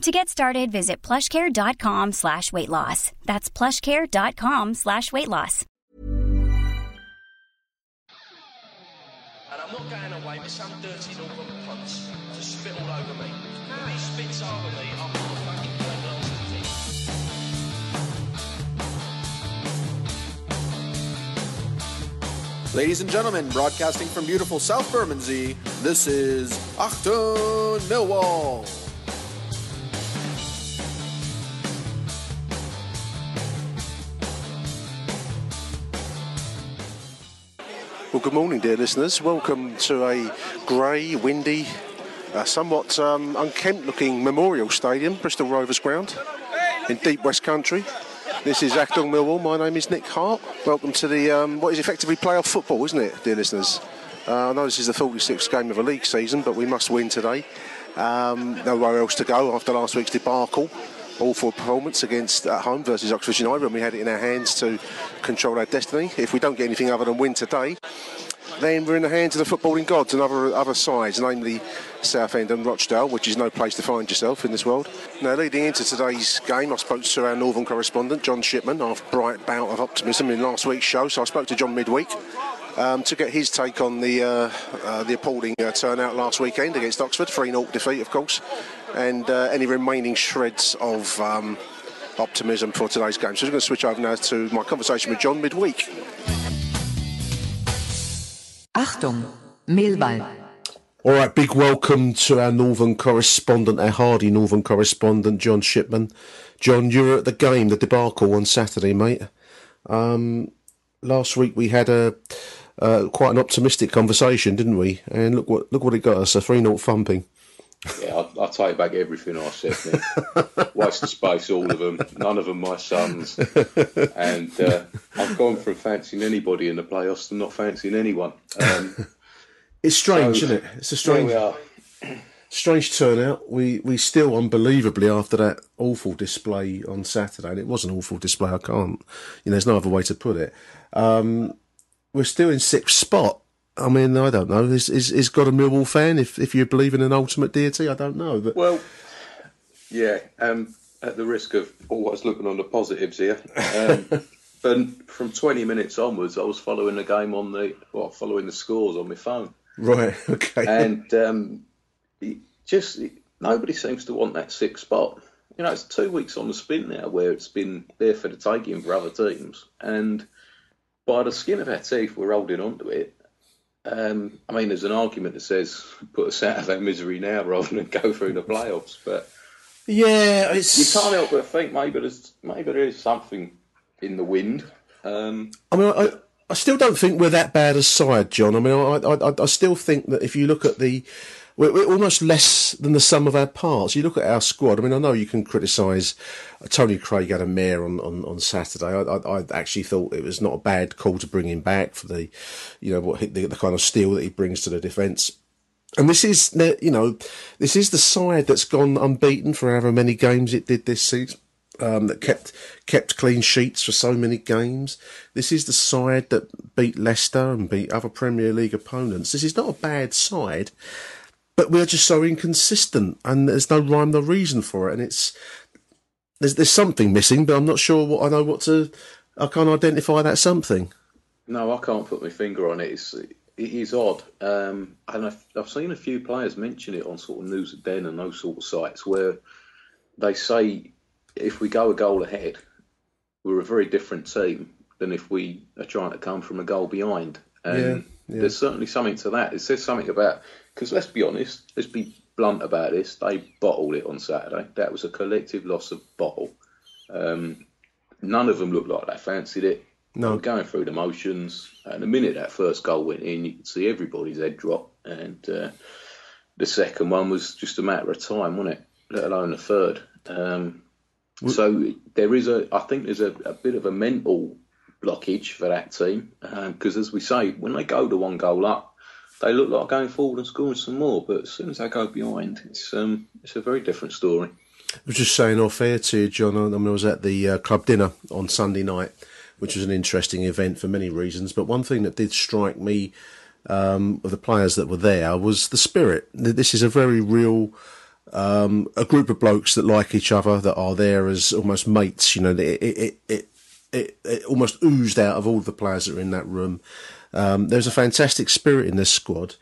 To get started, visit plushcare.com slash weight loss. That's plushcare.com slash weight loss. And I'm not going away with some dirty northern punts to spit all over me. If he spits over me, I'm not fucking going to Ladies and gentlemen, broadcasting from beautiful South Bermondsey, this is Achtung Millwall. Well, good morning, dear listeners. Welcome to a grey, windy, uh, somewhat um, unkempt looking memorial stadium, Bristol Rovers ground, in deep West Country. This is Achtung Millwall. My name is Nick Hart. Welcome to the um, what is effectively playoff football, isn't it, dear listeners? Uh, I know this is the 46th game of a league season, but we must win today. Um, nowhere else to go after last week's debacle. Awful performance against at home versus Oxford United when we had it in our hands to control our destiny. If we don't get anything other than win today, then we're in the hands of the footballing gods and other other sides, namely Southend and Rochdale, which is no place to find yourself in this world. Now, leading into today's game, I spoke to our northern correspondent, John Shipman, after bright bout of optimism in last week's show. So I spoke to John midweek um, to get his take on the uh, uh, the appalling uh, turnout last weekend against Oxford, 3 0 defeat, of course, and uh, any remaining shreds of. Um, Optimism for today's game. So we're going to switch over now to my conversation with John midweek. Achtung, Mehlball. All right, big welcome to our northern correspondent, our hardy northern correspondent, John Shipman. John, you were at the game, the debacle on Saturday, mate. Um, last week we had a uh, quite an optimistic conversation, didn't we? And look what look what it got us a three 0 thumping. Yeah, I'll, I'll take back everything I said. Waste of space, all of them. None of them my sons. And uh, I've gone from fancying anybody in the playoffs to not fancying anyone. Um, It's strange, So, isn't it? It's a strange, strange turnout. We we still unbelievably after that awful display on Saturday, and it was an awful display. I can't, you know, there's no other way to put it. Um, we're still in sixth spot. I mean, I don't know. Is is, is God a Millwall fan? If if you believe in an ultimate deity, I don't know. But Well, yeah, um, at the risk of always looking on the positives here. Um, but from 20 minutes onwards, I was following the game on the, well, following the scores on my phone. right, okay. and um, just nobody seems to want that sixth spot. You know, it's two weeks on the spin now where it's been there for the taking for other teams, and by the skin of our teeth, we're holding on to it. Um, I mean, there's an argument that says put us out of our misery now rather than go through the playoffs, but yeah, it's. you can't help but think maybe there's maybe there is something in the wind. Um, I mean, I, I still don't think we're that bad a side, John. I mean, I, I, I still think that if you look at the, we're, we're almost less than the sum of our parts. You look at our squad. I mean, I know you can criticise. uh, Tony Craig had a mare on, on, on Saturday. I, I, I actually thought it was not a bad call to bring him back for the, you know, what the, the kind of steel that he brings to the defence. And this is, you know, this is the side that's gone unbeaten for however many games it did this season. Um, that kept kept clean sheets for so many games. This is the side that beat Leicester and beat other Premier League opponents. This is not a bad side, but we're just so inconsistent, and there's no rhyme, no reason for it. And it's there's there's something missing, but I'm not sure what I know what to. I can't identify that something. No, I can't put my finger on it. It's, it is odd. Um, and I've, I've seen a few players mention it on sort of News at Den and those sort of sites where they say if we go a goal ahead, we're a very different team than if we are trying to come from a goal behind. And Yeah, yeah. there's certainly something to that. It says something about because let's be honest, let's be blunt about this. They bottled it on Saturday. That was a collective loss of bottle. Um, none of them looked like they fancied it. No. Going through the motions. And the minute that first goal went in, you could see everybody's head drop. And uh, the second one was just a matter of time, wasn't it? Let alone the third. Um, so there is a, I think there's a, a bit of a mental blockage for that team because, as we say, when they go to one goal up, they look like going forward and scoring some more. But as soon as they go behind, it's um, it's a very different story. I was just saying off air to you, John. I mean, I was at the uh, club dinner on Sunday night, which was an interesting event for many reasons. But one thing that did strike me um, of the players that were there was the spirit. This is a very real. Um, a group of blokes that like each other, that are there as almost mates. You know, it it it, it, it, almost oozed out of all the players that were in that room. Um, there's a fantastic spirit in this squad.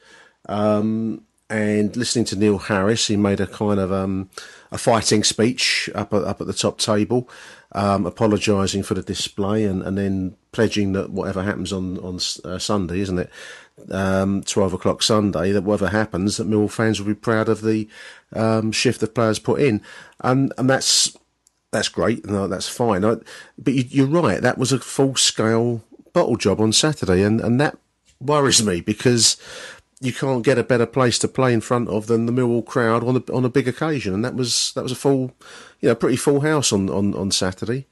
Um, and listening to Neil Harris, he made a kind of um, a fighting speech up at, up at the top table, um, apologising for the display and, and then pledging that whatever happens on on uh, Sunday, isn't it, um, twelve o'clock Sunday, that whatever happens, that Mill fans will be proud of the um, shift the players put in, and and that's that's great, no, that's fine. I, but you, you're right, that was a full scale bottle job on Saturday, and and that worries me because you can't get a better place to play in front of than the Millwall crowd on a on a big occasion, and that was that was a full, you know, pretty full house on on, on Saturday,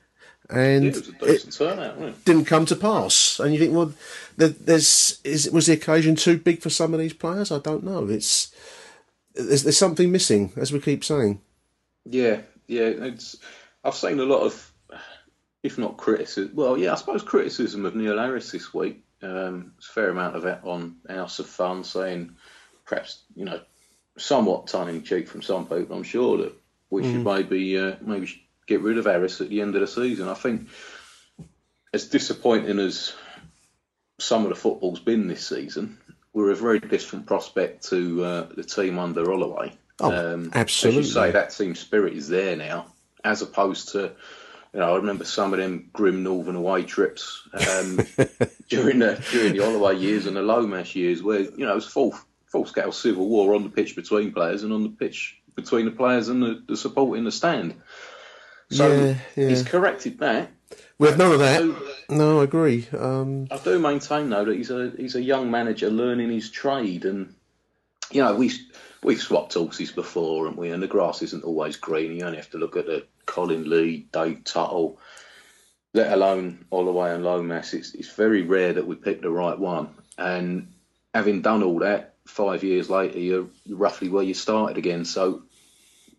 and Yeah, it decent turnout, it? didn't come to pass. And you think, well, there, there's is was the occasion too big for some of these players? I don't know. It's there's, there's something missing, as we keep saying. Yeah, yeah. It's I've seen a lot of, if not criticism, well, yeah, I suppose criticism of Neil Harris this week. Um, it's a fair amount of it on House of Fun saying, perhaps you know, somewhat tongue in cheek from some people. I'm sure that we should maybe uh, maybe get rid of Harris at the end of the season. I think as disappointing as some of the football's been this season, we're a very different prospect to uh, the team under Holloway. Oh, absolutely. As you say, that team spirit is there now, as opposed to, you know, I remember some of them grim northern away trips um, during the during the Holloway years and the Lomas years, where you know it was full full scale civil war on the pitch between players and on the pitch between the players and the, the support in the stand. So Yeah, yeah. he's corrected that. We have none of that. So- No, I agree. Um, I do maintain though that he's a he's a young manager learning his trade, and you know we we've swapped horses before, and we and the grass isn't always green. You only have to look at the Colin Lee, Dave Tuttle, let alone Holloway and Lomas. It's it's very rare that we pick the right one, and having done all that, five years later, you're roughly where you started again. So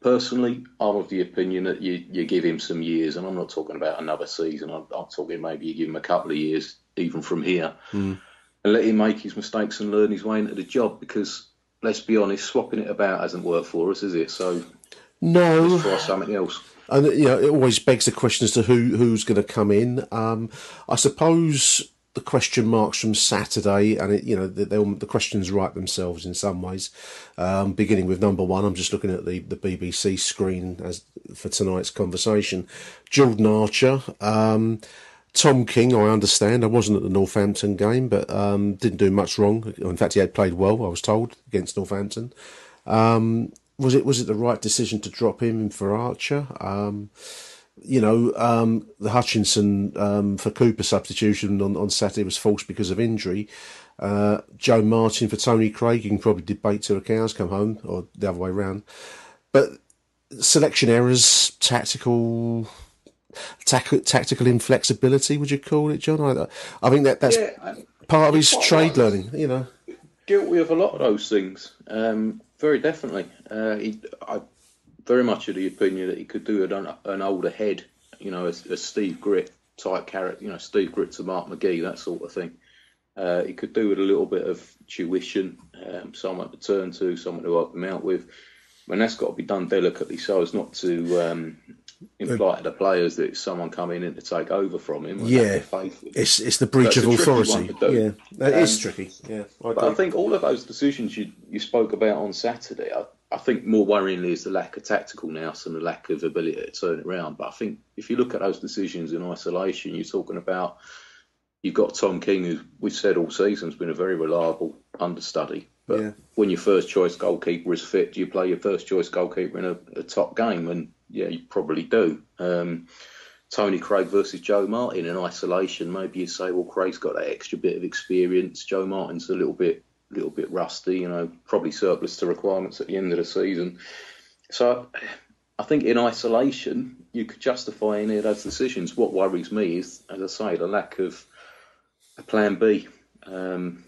personally, I'm of the opinion that you, you give him some years, and I'm not talking about another season. I'm, I'm talking maybe you give him a couple of years, even from here, hmm. and let him make his mistakes and learn his way into the job. Because let's be honest, swapping it about hasn't worked for us, is it? So no, let's try something else. and you know, it always begs the question as to who who's going to come in. Um, I suppose the question marks from Saturday, and it, you know, the, the, the questions write themselves in some ways. Um, beginning with number one, I'm just looking at the, the BBC screen as for tonight's conversation. Jordan Archer, um, Tom King. I understand. I wasn't at the Northampton game, but um, didn't do much wrong. In fact, he had played well. I was told against Northampton. Um, was it was it the right decision to drop him for Archer? Um, you know, um, the Hutchinson um, for Cooper substitution on, on Saturday was false because of injury. Uh, Joe Martin for Tony Craig, you can probably debate till the cows come home, or the other way round. But selection errors, tactical, tac- tactical inflexibility, would you call it, John? I, I think that that's Yeah, part of his trade learning. You know, guilty of a lot of those things. Um, very definitely. Uh, he, I very much of the opinion that he could do it on an older head, you know, a, a Steve Gritt type character, you know, Steve Gritt to Mark McGhee, that sort of thing. Uh, he could do with a little bit of tuition, um, someone to turn to, someone to help him out with. And that's got to be done delicately so as not to um, imply to the players that it's someone coming in to take over from him. Yeah. have their faith with him. it's it's the breach That's of authority. one to do. Yeah, that is Um, tricky. Yeah, I But I think all of those decisions you, you spoke about on Saturday, I, I think more worryingly is the lack of tactical nous and the lack of ability to turn it around. But I think if you look at those decisions in isolation, you're talking about you've got Tom King, who we've said all season has been a very reliable understudy. But Yeah. when your first choice goalkeeper is fit, do you play your first choice goalkeeper in a, a top game? And yeah, you probably do. Um, Tony Craig versus Joe Martin in isolation. Maybe you say, well, Craig's got that extra bit of experience. Joe Martin's a little bit, little bit rusty. You know, probably surplus to requirements at the end of the season. So, I think in isolation, you could justify any of those decisions. What worries me is, as I say, the lack of a plan B. Um,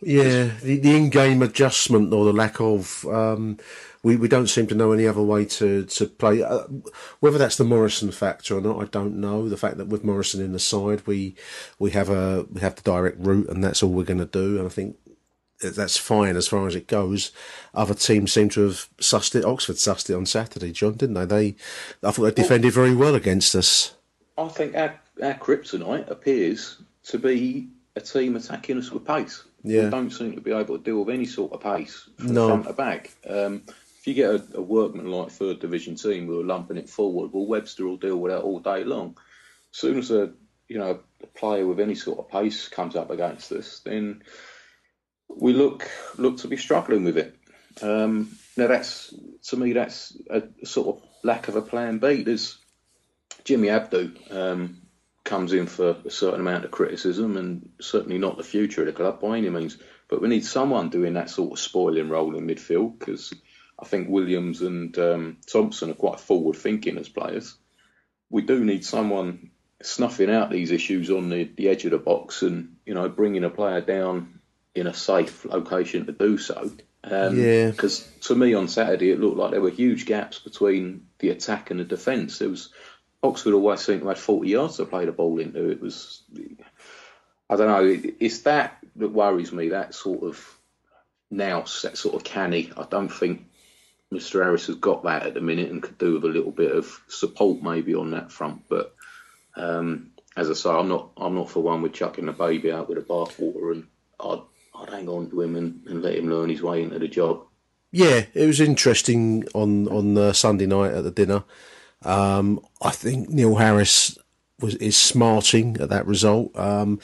Yeah, the, the in-game adjustment or the lack of, um, we, we don't seem to know any other way to, to play. Uh, whether that's the Morison factor or not, I don't know. The fact that with Morison in the side, we we have a we have the direct route, and that's all we're going to do. And I think that's fine as far as it goes. Other teams seem to have sussed it. Oxford sussed it on Saturday, John, didn't they? They, I thought they defended very well against us. I think our, our kryptonite appears to be a team attacking us with pace. Yeah. We don't seem to be able to deal with any sort of pace from No. front to back. Um, if you get a, a workman like third division team who are lumping it forward, well, Webster will deal with that all day long. As soon as a you know a player with any sort of pace comes up against this, then we look look to be struggling with it. Um, now that's to me that's a sort of lack of a plan B. There's Jimmy Abdou um, comes in for a certain amount of criticism and certainly not the future of the club by any means. But we need someone doing that sort of spoiling role in midfield because I think Williams and um, Thompson are quite forward thinking as players. We do need someone snuffing out these issues on the, the edge of the box and you know bringing a player down in a safe location to do so. Um, Yeah. Because to me on Saturday it looked like there were huge gaps between the attack and the defence. There was Oxford always seemed to have 40 yards to play the ball into. It was, I don't know, it, it's that that worries me. That sort of nous, that sort of canny. I don't think Mr. Harris has got that at the minute and could do with a little bit of support maybe on that front. But um, as I say, I'm not, I'm not for one with chucking the baby out with the bathwater, and I'd, I'd hang on to him and, and let him learn his way into the job. Yeah, it was interesting on on uh, Sunday night at the dinner. Um, I think Neil Harris was is smarting at that result. Um,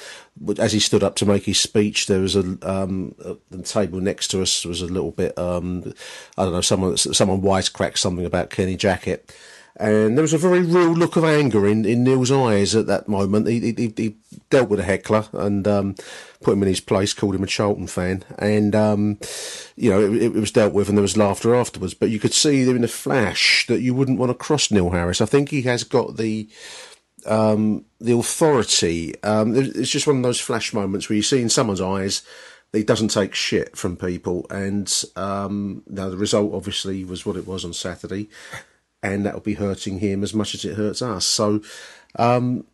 as he stood up to make his speech, there was a um, uh, the table next to us was a little bit um, I don't know someone someone wisecracked something about Kenny Jackett. And there was a very real look of anger in, in Neil's eyes at that moment. He, he, he dealt with a heckler and um, put him in his place, called him a Charlton fan, and um, you know it, it was dealt with, and there was laughter afterwards. But you could see there in a flash that you wouldn't want to cross Neil Harris. I think he has got the um, the authority. Um, it's just one of those flash moments where you see in someone's eyes that he doesn't take shit from people, and um, now the result obviously was what it was on Saturday, and that'll be hurting him as much as it hurts us. So, um,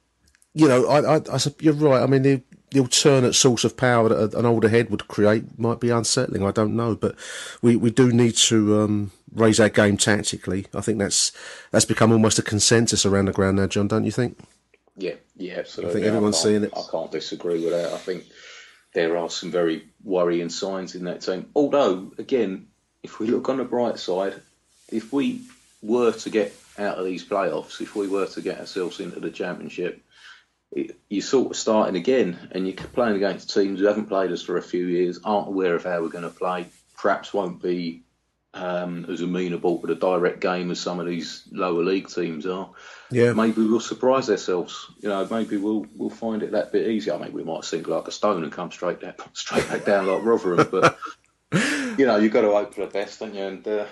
you know, I, I, I you're right. I mean, the, the alternate source of power that an older head would create might be unsettling. I don't know, but we, we do need to um, raise our game tactically. I think that's that's become almost a consensus around the ground now, John. Don't you think? Yeah, yeah, absolutely. I think everyone's can't- seeing it. I can't disagree with that. I think there are some very worrying signs in that team. Although, again, if we look on the bright side, if we were to get out of these playoffs, if we were to get ourselves into the championship, it, you're sort of starting again, and you're playing against teams who haven't played us for a few years, aren't aware of how we're going to play, perhaps won't be um, as amenable to the direct game as some of these lower league teams are Yeah. maybe we'll surprise ourselves. You know, maybe we'll we'll find it that bit easier. Maybe we might sink like a stone and come straight down, straight back down like Rotherham. But you know, you've got to hope for the best, don't you? And uh,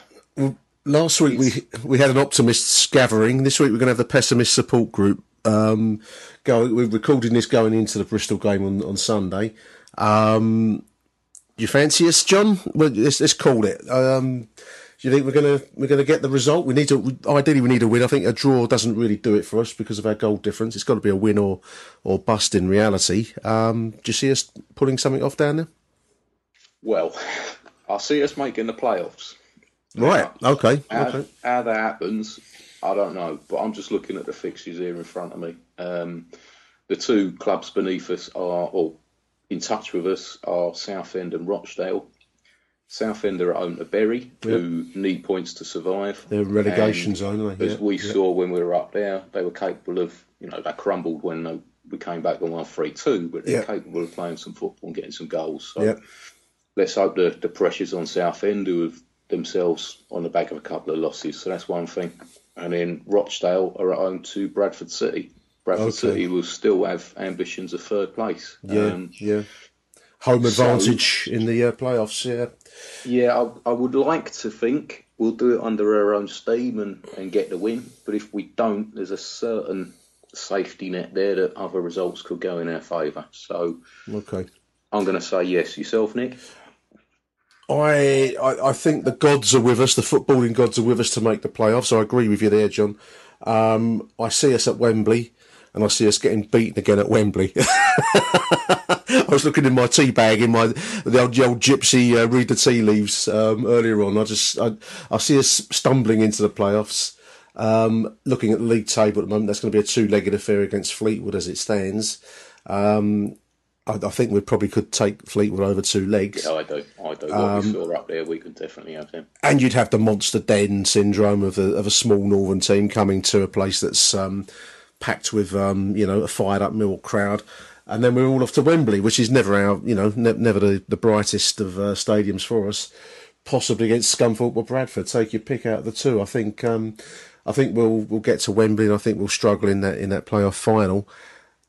Last week we we had an optimists gathering. This week we're going to have the pessimist support group. Um, go. We're recording this going into the Bristol game on, on Sunday. Um, you fancy us, John? Well, let's, let's call it. Um, do you think we're gonna we're gonna get the result? We need to. Ideally, we need a win. I think a draw doesn't really do it for us because of our goal difference. It's got to be a win or or bust in reality. Um, do you see us pulling something off down there? well, I see us making the playoffs. Right. Okay. How, Okay. how that happens, I don't know. But I'm just looking at the fixtures here in front of me. Um, the two clubs beneath us are, or in touch with us, are Southend and Rochdale. Southend are at home to Bury, who need points to survive. They're relegation zone? As we yeah. saw when we were up there, they were capable of, you know, they crumbled when they we came back and won three two, but they're capable of playing some football and getting some goals. So let's hope the the pressure's on Southend who have themselves on the back of a couple of losses. So that's one thing. And then Rochdale are at home to Bradford City. Bradford Okay. City will still have ambitions of third place. Yeah, Um, yeah. Home so- advantage in the uh, playoffs. Yeah, Yeah, I, I would like to think we'll do it under our own steam and, and get the win. But if we don't, there's a certain safety net there that other results could go in our favour. So okay. I'm going to say yes. Yourself, Nick? I, I I think the gods are with us. The footballing gods are with us to make the playoffs. I agree with you there, John. Um, I see us at Wembley, and I see us getting beaten again at Wembley. I was looking in my tea bag in my the old, the old gypsy uh, read the tea leaves um, earlier on. I just I, I see us stumbling into the playoffs. Um, looking at the league table at the moment, that's going to be a two-legged affair against Fleetwood as it stands. Um, I, I think we probably could take Fleetwood over two legs. Yeah, I do. I do. What Um, we saw up there, we could definitely have them. and you'd have the monster den syndrome of a, of a small northern team coming to a place that's um, packed with um, you know a fired up Mill crowd, and then we're all off to Wembley, which is never our you know ne- never the, the brightest of uh, stadiums for us. Possibly against Scunthorpe or Bradford, take your pick out of the two. I think um, I think we'll we'll get to Wembley, and I think we'll struggle in that in that playoff final.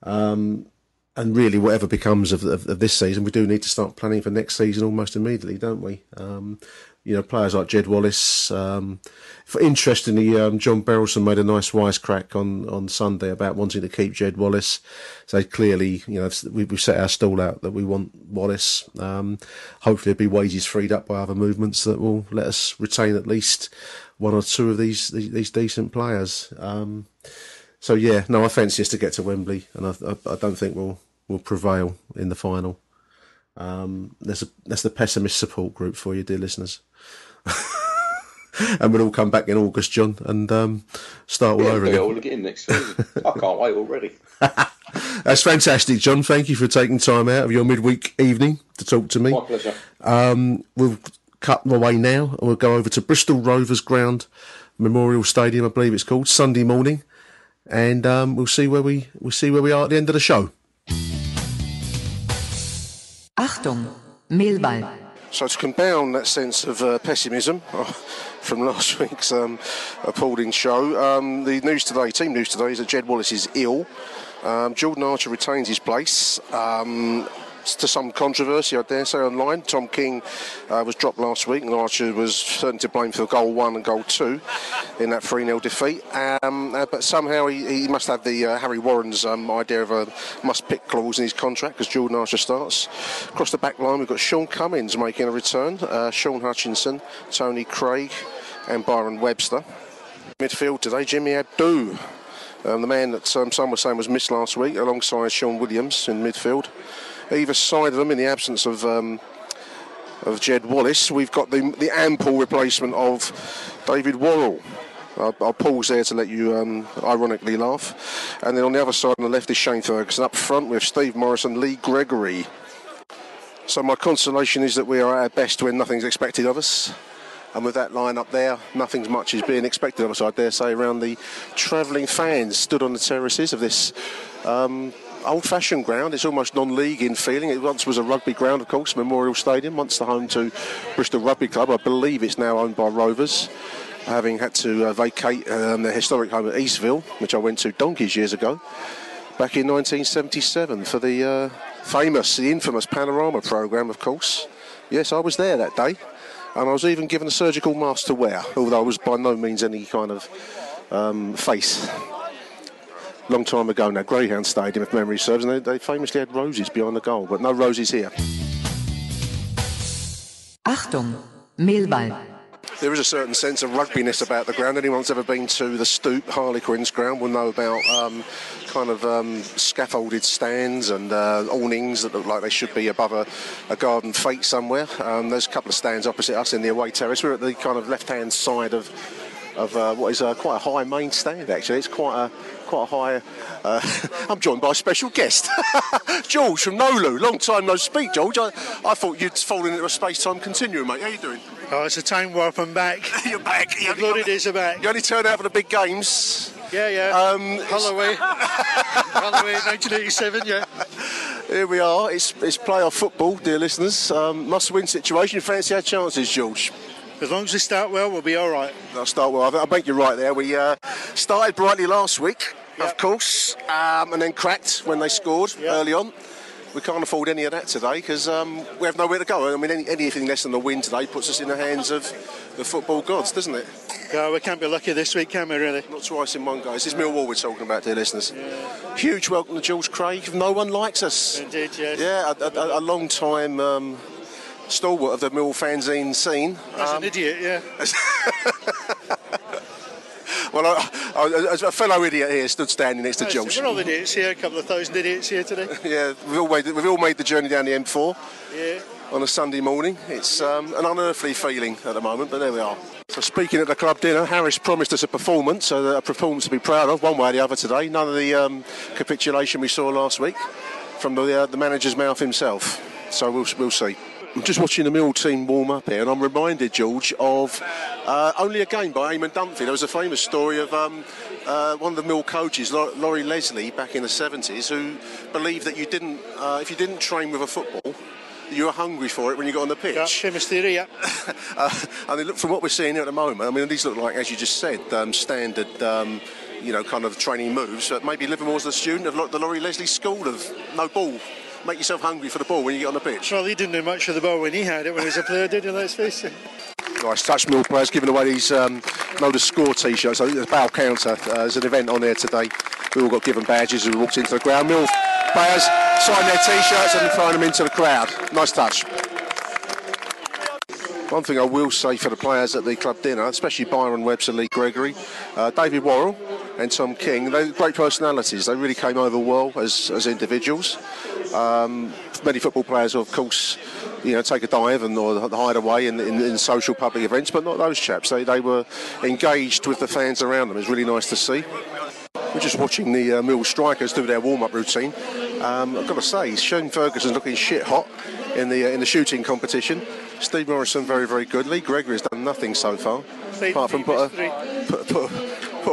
Um, and really, whatever becomes of, of, of this season, we do need to start planning for next season almost immediately, don't we? Um, you know, players like Jed Wallace. Um, for interestingly, um, John Berylson made a nice wisecrack on, on Sunday about wanting to keep Jed Wallace. So clearly, you know, we, we've set our stall out that we want Wallace. Um, hopefully, there'll be wages freed up by other movements that will let us retain at least one or two of these these, these decent players. Um, so yeah, no, I fancy us to get to Wembley, and I, I, I don't think we'll will prevail in the final. Um, there's a that's the pessimist support group for you, dear listeners. and we'll all come back in August, John, and um, start all Yeah, over we'll do it again. all again next season. I can't wait already. That's fantastic, John. Thank you for taking time out of your midweek evening to talk to me. My pleasure. Um, we'll cut away now and we'll go over to Bristol Rovers Ground Memorial Stadium, I believe it's called, Sunday morning, and um, we'll see where we we'll see where we are at the end of the show. Achtung, Mehlball. So to compound that sense of uh, pessimism uh, from last week's um, appalling show, um, the news today, team news today, is that Jed Wallace is ill. Um, Jordan Archer retains his place. Um, to some controversy, I dare say, online. Tom King uh, was dropped last week, and Archer was certainly to blame for goal one and goal two in that 3 0 defeat. Um, uh, but somehow he, he must have the uh, Harry Warren's um, idea of a must pick clause in his contract because Jordan Archer starts. Across the back line, we've got Shaun Cummings making a return, uh, Shaun Hutchinson, Tony Craig, and Byron Webster. Midfield today, Jimmy Abdou. Um, the man that um, some were saying was missed last week, alongside Shaun Williams in midfield. Either side of them, in the absence of um, of Jed Wallace, we've got the the ample replacement of David Worrall. I'll, I'll pause there to let you um, ironically laugh. And then on the other side on the left is Shane Ferguson. Up front with Steve Morris and Lee Gregory. So my consolation is that we are at our best when nothing's expected of us. And with that line up there, nothing's much is being expected of us, I dare say, around the travelling fans stood on the terraces of this um, old-fashioned ground. It's almost non-league in feeling. It once was a rugby ground, of course, Memorial Stadium, once the home to Bristol Rugby Club. I believe it's now owned by Rovers, having had to uh, vacate um, their historic home at Eastville, which I went to donkeys years ago, back in 1977 for the uh, famous, the infamous Panorama programme, of course. Yes, I was there that day. And I was even given a surgical mask to wear, although I was by no means any kind of um, face. Long time ago now, Greyhound Stadium, if memory serves, and they, they famously had roses behind the goal, but no roses here. Achtung, Mehlball. There is a certain sense of rugbiness about the ground. Anyone who's ever been to the Stoop Harlequins ground will know about um, kind of um, scaffolded stands and uh, awnings that look like they should be above a, a garden fete somewhere. Um, there's a couple of stands opposite us in the away terrace. We're at the kind of left-hand side of of uh, what is uh, quite a high main stand. Actually, it's quite a quite a high. Uh, I'm joined by a special guest, George from Nolu. Long time no speak, George. I, I thought you'd fallen into a space-time continuum, mate. How are you doing? Oh, it's a time warp. I'm back. You're back. You The only, glory days are back. you only turn out for the big games. Yeah, yeah. Um, Holloway. Holloway, 1987, yeah. Here we are. It's, it's playoff football, dear listeners. Um, must-win situation. You fancy our chances, George? As long as we start well, we'll be all right. I'll start well. I think- you're right there. We uh, started brightly last week, of course, um, and then cracked when they scored early on. We can't afford any of that today because um, we have nowhere to go. I mean, any, anything less than a win today puts us in the hands of the football gods, doesn't it? Yeah, we can't be lucky this week, can we, really? Not twice in one go. This is Millwall we're talking about, dear listeners. Huge welcome to George Craig. No one likes us. Indeed, yes. Yeah, a, a, a long time um, stalwart of the Mill fanzine scene. As Um, an idiot, yeah. well, I, I, as a fellow idiot here stood standing next to George. We're all idiots here, a couple of thousand idiots here today. Yeah, we've all made we've all made the journey down the M4 Yeah. on a Sunday morning. It's um, an unearthly feeling at the moment, but there we are. So speaking at the club dinner, Harris promised us a performance, a performance to be proud of, one way or the other today. None of the um, capitulation we saw last week from the, uh, the manager's mouth himself. So we'll, we'll see. I'm just watching the Mill team warm up here, and I'm reminded, George, of uh, only a game by Eamon Dunphy. There was a famous story of um, uh, one of the Mill coaches, Laurie Leslie, back in the 70s, who believed that you didn't, uh, if you didn't train with a football, you were hungry for it when you got on the pitch. Yeah, famous theory, yeah. Uh, I look from what we're seeing here at the moment. I mean, these look like, as you just said, um, standard, um, you know, kind of training moves. But maybe Livermore's the student of the Laurie Leslie school of no ball. Make yourself hungry for the ball when you get on the pitch. Well, he didn't do much of the ball when he had it when he was a player, did he? Let's face it. Nice touch, Mill players giving away these um, no to score t-shirts. I think there's a bow counter. Uh, there's an event on there today. We all got given badges as we walked into the ground. Mill players sign their t-shirts and throwing them into the crowd. Nice touch. One thing I will say for the players at the club dinner, especially Byron Webster, Lee Gregory, uh, David Worrall, and Tom King, they're great personalities. They really came over well as, as individuals. Um, many football players, of course, you know, take a dive and or hide away in, in, in social public events, but not those chaps. They, they were engaged with the fans around them. It's really nice to see. We're just watching the uh, Mill strikers do their warm-up routine. Um, I've got to say, Shane Ferguson's looking shit hot in the uh, in the shooting competition. Steve Morison very very good. Lee Gregory has done nothing so far, apart from put a, put, put,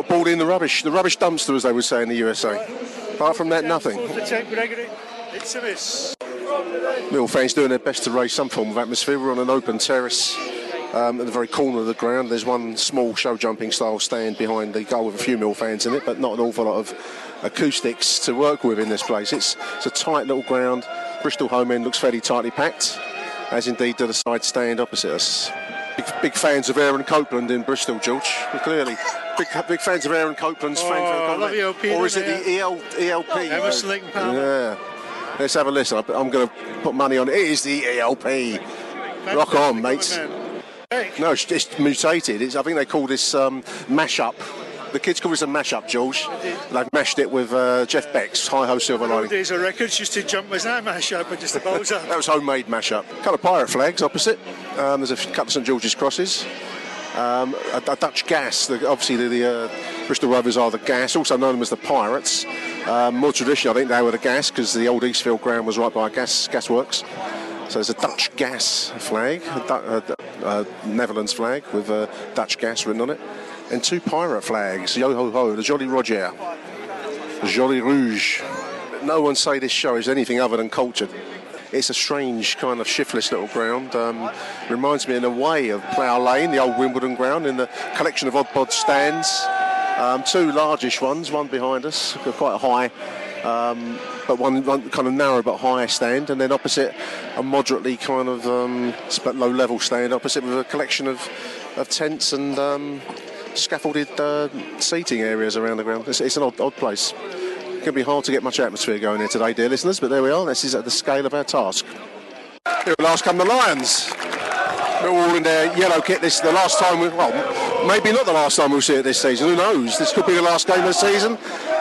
put a ball in the rubbish, the rubbish dumpster as they would say in the USA. Apart from that, nothing. Mill fans doing their best to raise some form of atmosphere. We're on an open terrace um, at the very corner of the ground. There's one small show jumping style stand behind the goal with a few Mill fans in it, but not an awful lot of acoustics to work with in this place. It's, it's a tight little ground. Bristol home end looks fairly tightly packed, as indeed do the side stand opposite us. Big, big fans of Aaron Copland in Bristol, George. Clearly, big, big fans of Aaron Copland's Oh, love or is it the EL, ELP? Lake. Yeah. Let's have a listen. I'm going to put money on it. It is the ELP. Rock on, mates. No, it's just mutated. It's, I think they call this um, mashup. The kids call this a mashup, George. They've mashed it with uh, Jeff Beck's Hi Ho Silver Old Lining. days of records used to jump as that mash up, but just the balls up. That was homemade mashup. A couple of pirate flags opposite. Um, there's a couple of St George's crosses. Um, a, a Dutch gas. The, obviously, the, the uh, Bristol Rovers are the gas, also known as the Pirates. Um, more traditionally, I think they were the gas because the old Eastville ground was right by a gas gasworks. So there's a Dutch gas flag, a, a, a Netherlands flag with uh, Dutch gas written on it, and two pirate flags. Yo ho ho, the Jolly Roger, the Jolly Rouge. No one say this show is anything other than cultured. It's a strange kind of shiftless little ground. Um, reminds me in a way of Plough Lane, the old Wimbledon ground, in the collection of odd bod stands. Um, two largish ones, one behind us, quite high, um, but one, one kind of narrow but high stand, and then opposite a moderately kind of um, low level stand opposite with a collection of, of tents and um, scaffolded uh, seating areas around the ground. It's, it's an odd, odd place. It can be hard to get much atmosphere going here today, dear listeners, but there we are. This is at the scale of our task. Here last come the Lions. They're all in their yellow kit. This is the last time we, well, maybe not the last time we'll see it this season. Who knows? This could be the last game of the season,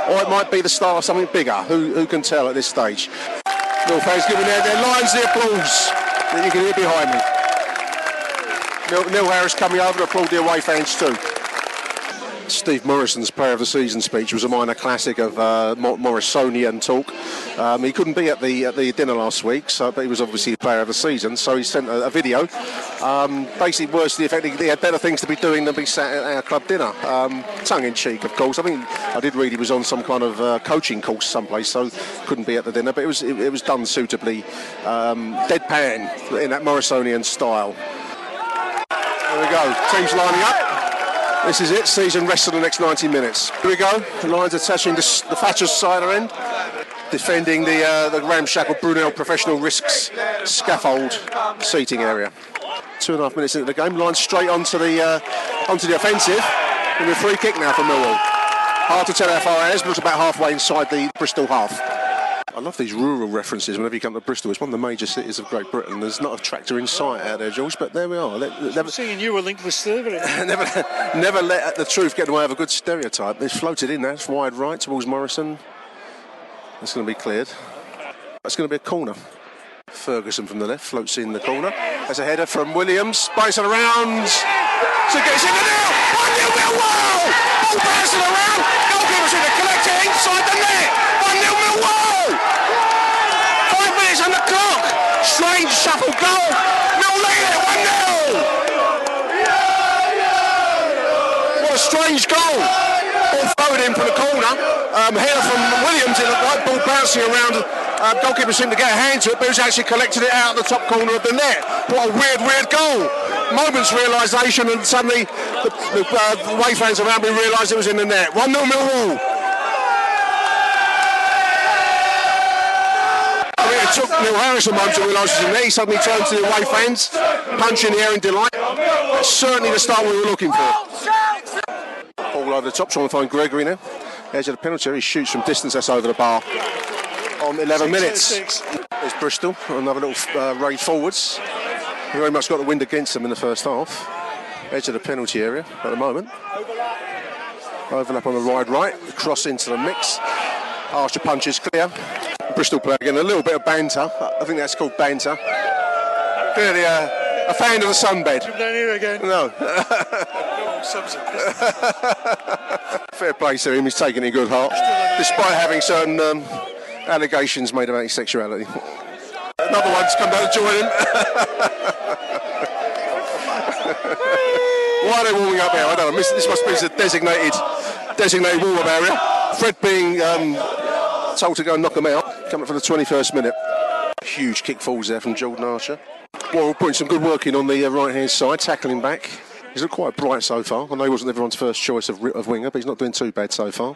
or it might be the start of something bigger. Who, who can tell at this stage? Mill fans giving their, their Lions the applause that you can hear behind me. Neil, Neil Harris coming over to applaud the away fans too. Steve Morison's Player of the Season speech was a minor classic of uh, Morisonian talk. Um, he couldn't be at the at the dinner last week, so but he was obviously Player of the Season. So he sent a, a video, um, basically words to the effect he had better things to be doing than be sat at our club dinner. Um, tongue in cheek, of course. I mean, I did read he was on some kind of uh, coaching course someplace, so couldn't be at the dinner. But it was it, it was done suitably, um, deadpan in that Morisonian style. There we go. Teams lining up. This is it. Season rest for the next 90 minutes. Here we go. The Lions attaching the, the Thatcher's cider end, defending the uh, the ramshackle Brunel Professional Risks scaffold seating area. Two and a half minutes into the game. Lions straight onto the uh, onto the offensive. And a free kick now for Millwall. Hard to tell how far it is, but it's about halfway inside the Bristol half. I love these rural references whenever you come to Bristol. It's one of the major cities of Great Britain. There's not a tractor in sight out there, George, but there we are. Never, seeing you were linked with never, never let the truth get in the way of a good stereotype. It's floated in there. It's wide right towards Morison. It's going to be cleared. That's going to be a corner. Ferguson from the left floats in the corner. There's a header from Williams. Bouncing around. So gets in the net. 1 0 Millwall! Ball bouncing around. Goalkeeper's in the collector inside the net. 1 0 Millwall! Five minutes on the clock. Strange shuffle goal. Mill lead 1 0. What a strange goal. Ball floated in from the corner. Um, header from Williams in the right ball bouncing around. Uh, goalkeeper seemed to get a hand to it, but he actually collected it out of the top corner of the net. What a weird, weird goal. Moments realisation, and suddenly the, the, uh, the away fans around me realised it was in the net. 1 0 Millwall. I mean, it took Neil Harris a moment to realise it was. He suddenly turned to the away fans, punch in the air in delight. That's certainly the start we were looking for. All over the top, trying to find Gregory now. Edge of the penalty, area. he shoots from distance, that's over the bar on 11 minutes. There's Bristol, another little uh, raid forwards. Very much got the wind against them in the first half. Edge of the penalty area at the moment. Overlap on the wide right, cross into the mix. Archer punches clear. Bristol player again, a little bit of banter. I think that's called banter. Clearly uh, a fan of the sunbed. Down here again. No. Fair play to him, he's taking it good heart. Despite having certain um, allegations made about his sexuality. Another one's come down to join him. Why are they warming up here? I don't know. This must be a designated, designated warm-up area. Fred being um, told to go and knock them out. Coming for the 21st minute. Huge kick falls there from Jordan Archer. Well, putting some good work in on the uh, right-hand side, tackling back. He's looked quite bright so far. I know he wasn't everyone's first choice of, of winger, but he's not doing too bad so far.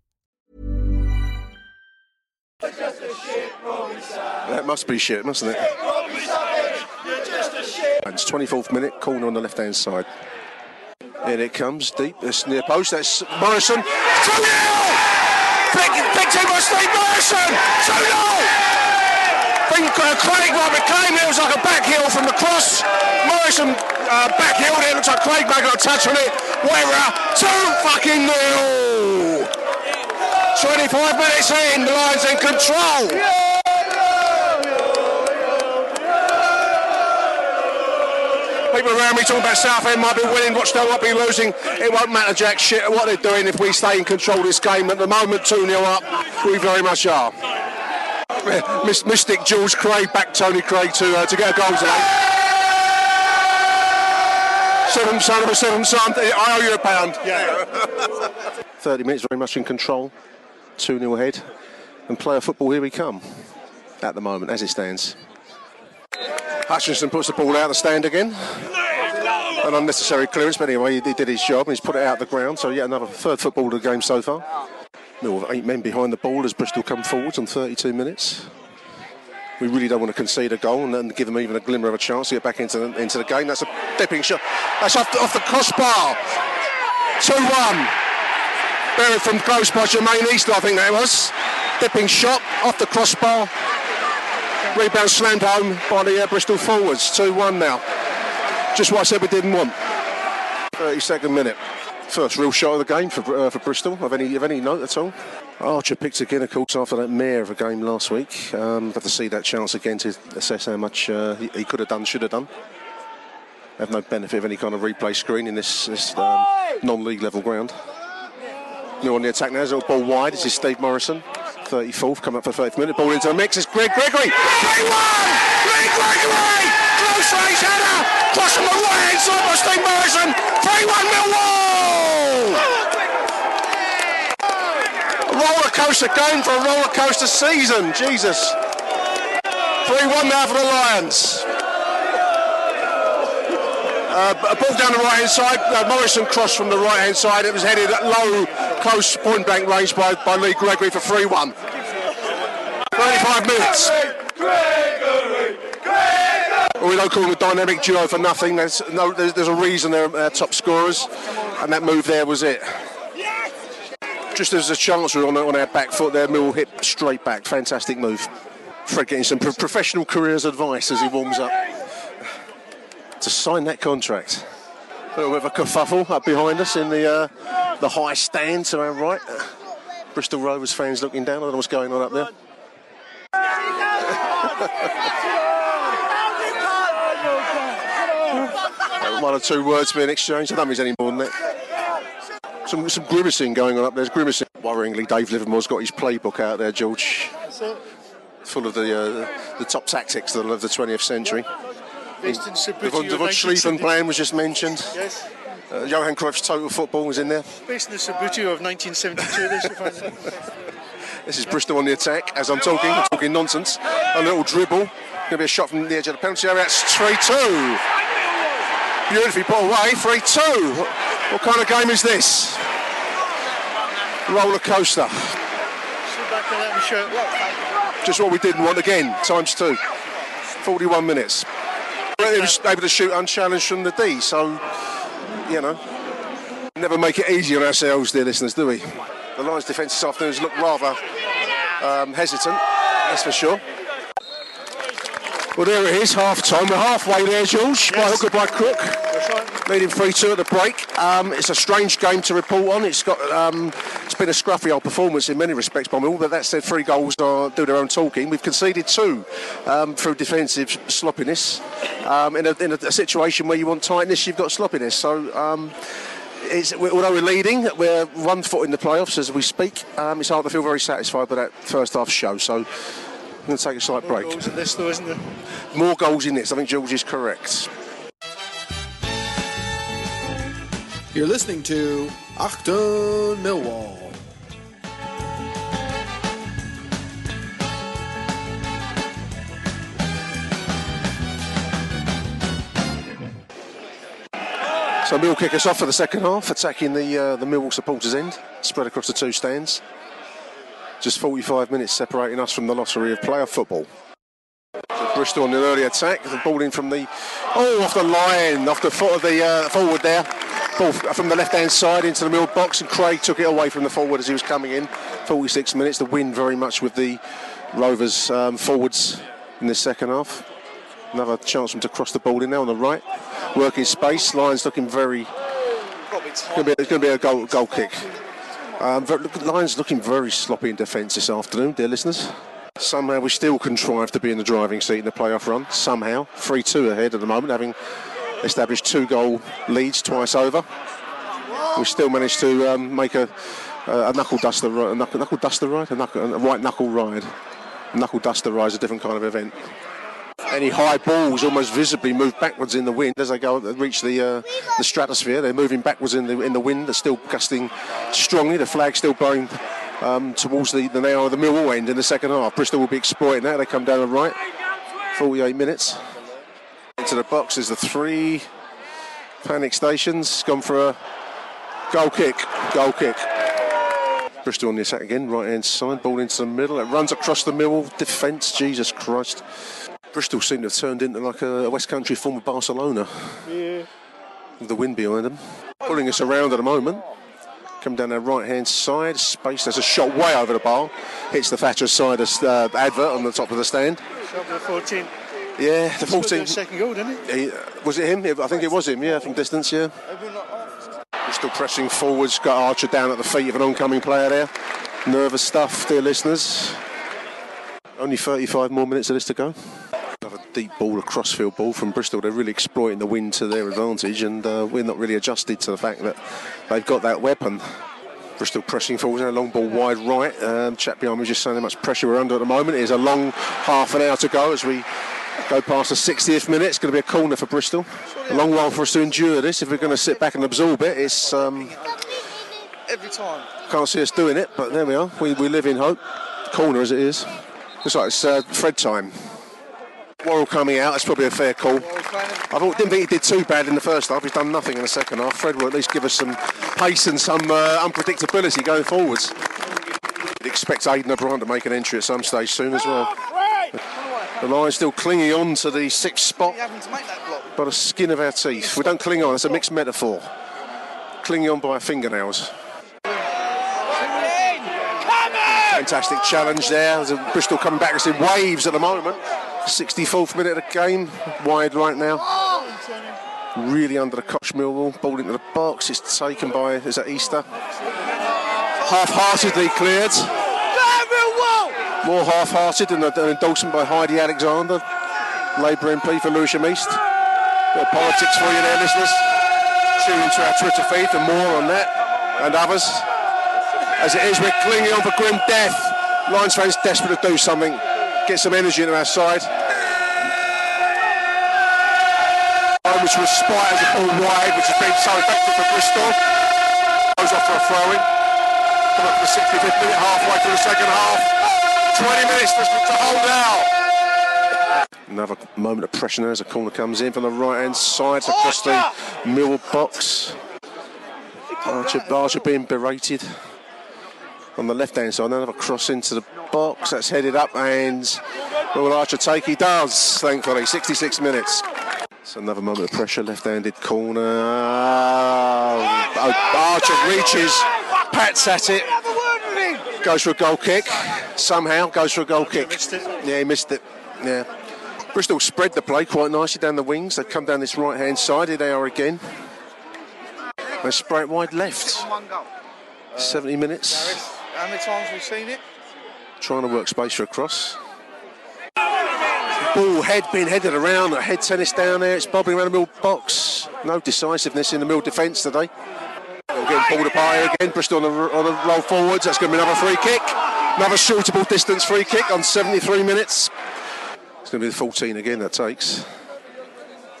That must be shit, mustn't it? It's 24th minute, corner on the left hand side. In it comes, deep, this near post, that's Morison. 2 0! Big, big team by Steve Morison! 2 0! Think, uh, Craig Robert came, it was like a back heel from the cross. Morison uh, back heel, it looks like Craig got a touch on it. Whatever, two fucking nil. 25 minutes in, the Lions in control. People around me talking about Southend might be winning, watch they might be losing. It won't matter jack shit what they're doing if we stay in control of this game. At the moment, 2 0 up, we very much are. Mystic Jules Craig back Tony Craig to uh, to get a goal tonight. Seven son of a seven son. I owe you a pound. Yeah. 30 minutes very much in control. 2 0 ahead. And play a football, here we come. At the moment, as it stands. Hutchinson puts the ball out of the stand again. An unnecessary clearance, but anyway, he did his job and he's put it out of the ground. So, yet another third football of the game so far. Mill eight men behind the ball as Bristol come forwards on 32 minutes. We really don't want to concede a goal and then give them even a glimmer of a chance to get back into the, into the game. That's a dipping shot. That's off the, off the crossbar. 2 1. Buried from close by Jermaine East, I think that was. Dipping shot off the crossbar. Rebound slammed home by the uh, Bristol forwards. 2 1 now. Just what I said we didn't want. 32nd minute. First real shot of the game for, uh, for Bristol, of any, of any note at all. Archer picked again, of course, after that mare of a game last week. Um, have to see that chance again to assess how much uh, he, he, could have done, should have done. Have no benefit of any kind of replay screen in this, this um, non-league level ground. New on the attack now, there's a ball wide. This is Steve Morison. 34th, come up for 30th minute. Ball into the mix. It's Greg Gregory. 3 1! Greg Gregory! Close range header! Cross from the right hand side by Steve Morison. 3 1 Millwall! Roller coaster game for a roller coaster season. Jesus. 3 1 now for the Lions. Uh, a ball down the right hand side. Uh, Morison crossed from the right hand side. It was headed at low, close point blank range by, by Lee Gregory for 3 1. 35 minutes. We don't call them a dynamic duo for nothing. There's, no, there's, there's a reason they're uh, top scorers, and that move there was it. Just as a chance we're on, on our back foot there, Mill hit straight back. Fantastic move. Fred getting some pro- professional careers advice as he warms up to sign that contract. A little bit of a kerfuffle up behind us in the uh, the high stand to our right. Bristol Rovers fans looking down. I don't know what's going on up there. One or two words being exchanged. I don't mean any more than that. Some, some grimacing going on up there. There's grimacing. Worryingly, Dave Livermore's got his playbook out there, George. Full of the uh, the top tactics of the 20th century. The von, the Schlieffen plan was just mentioned. Yes. Uh, Johan Cruyff's total football was in there. Based in the Subbuteo of 1972. this is Bristol on the attack. As I'm talking, I'm talking nonsense. A little dribble. Going to be a shot from the edge of the penalty area. That's 3 2. Beautifully put away. 3 2. What, what kind of game is this? Roller coaster. Just what we didn't want again, times two. 41 minutes. Able to shoot unchallenged from the D, so, you know, never make it easy on ourselves, dear listeners, do we? The Lions' defence this afternoon has looked rather um, hesitant, that's for sure. Well, there it is, half time. We're halfway there, George, yes. by hook or by crook. Leading 3 2 at the break. Um, it's a strange game to report on. It's got um, it's been a scruffy old performance in many respects by Mill, but that said, three goals are, do their own talking. We've conceded two um, through defensive sloppiness. Um, in, a, in, a, situation where you want tightness, you've got sloppiness. So. Um, although we're leading, we're one foot in the playoffs as we speak. Um, it's hard to feel very satisfied with that first half show. So I'm going to take a slight More break. Goals in this, though, isn't there? More goals in this. I think George is correct. You're listening to Achtung Millwall. So Mill kick us off for the second half, attacking the uh, the Millwall supporters' end, spread across the two stands. Just 45 minutes separating us from the lottery of playoff football. So Bristol on the early attack, the ball in from the oh off the line, off the foot of the uh, forward there. Ball from the left-hand side into the middle box, and Craig took it away from the forward as he was coming in. 46 minutes. The win very much with the Rovers um, forwards in the second half. Another chance for him to cross the ball in now on the right. Working space. Lions looking very. It's going to be, a goal, goal kick. Um, Lions looking very sloppy in defence this afternoon, dear listeners. Somehow we still contrive to be in the driving seat in the playoff run. Somehow. 3 2 ahead at the moment, having established two goal leads twice over. We still managed to um, make a, a knuckle duster, a knuckle, knuckle duster ride, a, knuckle, a white knuckle ride. Knuckle duster ride is a different kind of event. Any high balls almost visibly move backwards in the wind as they go reach the uh, the stratosphere. They're moving backwards in the in the wind. They're still gusting strongly. The flag's still blowing um, towards the, the now the Millwall end in the second half. Bristol will be exploiting that. They come down the right. 48 minutes into the box. There's the three panic stations. Gone for a goal kick. Goal kick. Bristol on the attack again, right hand side, ball into the middle. It runs across the middle. Defence, Jesus Christ. Bristol seem to have turned into like a West Country form of Barcelona. Yeah. With the wind behind them. Pulling us around at the moment. Come down their right hand side, space. There's a shot way over the bar. Hits the Thatcher side of uh, advert on the top of the stand. Shot for the 14. Yeah, the Scored 14. Second goal, didn't he? He, uh, was it him? I think it was him, yeah, from distance, yeah. Still pressing forwards, got Archer down at the feet of an oncoming player there. Nervous stuff, dear listeners. Only 35 more minutes of this to go. Another deep ball, a crossfield ball from Bristol. They're really exploiting the wind to their advantage, and uh, we're not really adjusted to the fact that they've got that weapon. Bristol pressing forwards, a long ball wide right. Um, chap behind me was just saying how much pressure we're under at the moment. It is a long half an hour to go as we go past the 60th minute. It's going to be a corner for Bristol. A long while for us to endure this. If we're going to sit back and absorb it, it's um, Every time. can't see us doing it, but there we are. We, we live in hope. Corner as it is. Looks like it's uh, Fred time. Worrall coming out, that's probably a fair call. I thought, didn't think he did too bad in the first half. He's done nothing in the second half. Fred will at least give us some pace and some uh, unpredictability going forwards. You'd expect Aiden O'Brien to make an entry at some stage soon as well. The Lions still clinging on to the sixth spot by the skin of our teeth. We don't cling on, it's a mixed metaphor. Clinging on by our fingernails. Fantastic challenge there. Bristol coming back. It's in waves at the moment. 64th minute of the game. Wide right now. Really under the Koch Millwall. Ball into the box. It's taken by, is that Easter? Half-heartedly cleared. More half-hearted than an endorsement by Heidi Alexander, Labour MP for Lewisham East. Politics for you there, listeners. Tune into our Twitter feed for more on that and others. As it is, we're clinging on for grim death. Lions fans desperate to do something, get some energy into our side. Which was spite as a ball wide, which has been so effective for Bristol. Goes off for a throw-in. Come up to the 65th minute, halfway through the second half. 20 minutes to, to hold out. Another moment of pressure there as a corner comes in from the right hand side oh, across the middle box. Archer, Archer being berated on the left hand side. Another cross into the box that's headed up and will Archer take? He does, thankfully. 66 minutes. It's another moment of pressure, left handed corner. Oh, Archer reaches, pats at it, goes for a goal kick. Somehow goes for a goal kick. Yeah, he missed it. Yeah. Bristol spread the play quite nicely down the wings. They come down this right hand side. Here they are again. They spray it wide left. 70 minutes. How many times we've seen it? Trying to work space for a cross. Ball head being headed around, a head tennis down there. It's bobbing around the middle box. No decisiveness in the middle defence today. Getting pulled apart again. Bristol on the, on the roll forwards. That's going to be another free kick. Another suitable distance free kick on 73 minutes. It's going to be the 14 again that takes.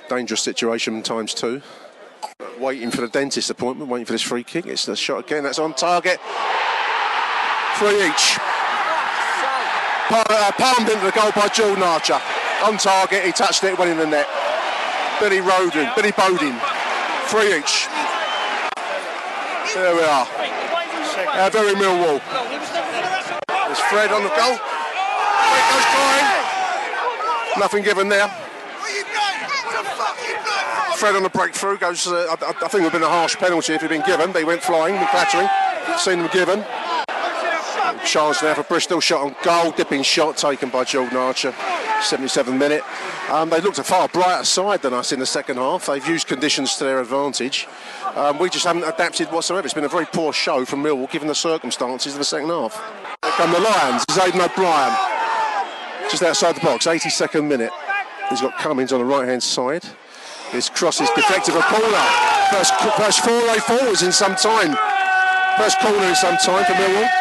Dangerous situation times two. Waiting for the dentist appointment, waiting for this free kick. It's the shot again. That's on target. Three each. Uh, palmed into the goal by Jordan Archer. On target, he touched it, went in the net. Billy Roden, Billy Bodin. Three each. There we are. Our very Millwall. There's Fred on the goal. Fred goes flying. Nothing given there. Fred on the breakthrough goes. Uh, I, I think it would have been a harsh penalty if he'd been given, he went flying, went clattering. Seen him given. Chance now for Bristol. Shot on goal, dipping shot taken by Jordan Archer. 77 minute. Um, they looked a far brighter side than us in the second half. They've used conditions to their advantage. Um, we just haven't adapted whatsoever. It's been a very poor show from Millwall given the circumstances of the second half. Here come the Lions. It's Aiden O'Brien. Just outside the box, 82nd minute. He's got Cummings on the right hand side. His cross is deflected for corner. First, first foray forwards in some time. First corner in some time for Millwall.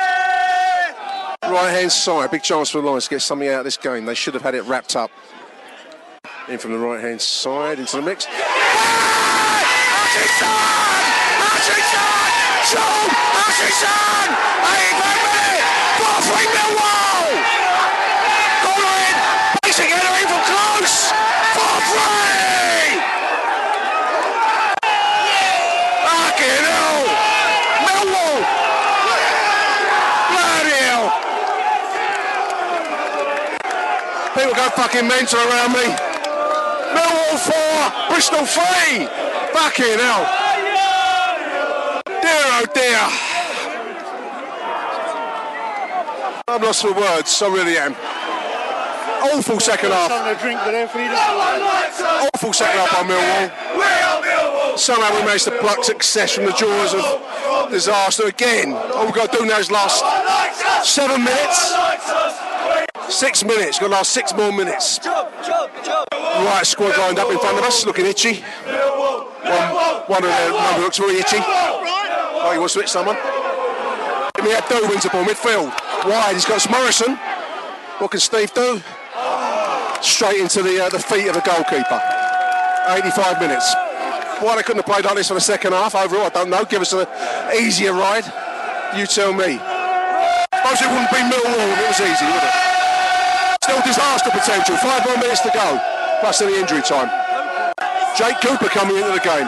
Right hand side, big chance for the Lions to get something out of this game. They should have had it wrapped up. In from the right hand side into the mix. Fucking hell! Millwall! Bloody hell! People go fucking mental around me. Millwall 4, Bristol 3! Fucking hell! Dear oh dear! I'm lost for words, I really am. Awful second half. Awful second half by Millwall. Somehow we managed to pluck success from the jaws of disaster again. All we've got to do now is last seven minutes. Six minutes. Got to last six more minutes. Right squad lined up in front of us, looking itchy. One, one of their number looks very itchy. Oh, he wants to switch someone. Abdou wins the ball midfield. Wide, he's got Morison. What can Steve do? Straight into the uh, the feet of the goalkeeper. 85 minutes. Why they couldn't have played like this for the second half overall, I don't know. Give us an easier ride. You tell me. Suppose it wouldn't be Millwall if it was easy, would it? Still disaster potential. Five more minutes to go. Plus any injury time. Jake Cooper coming into the game.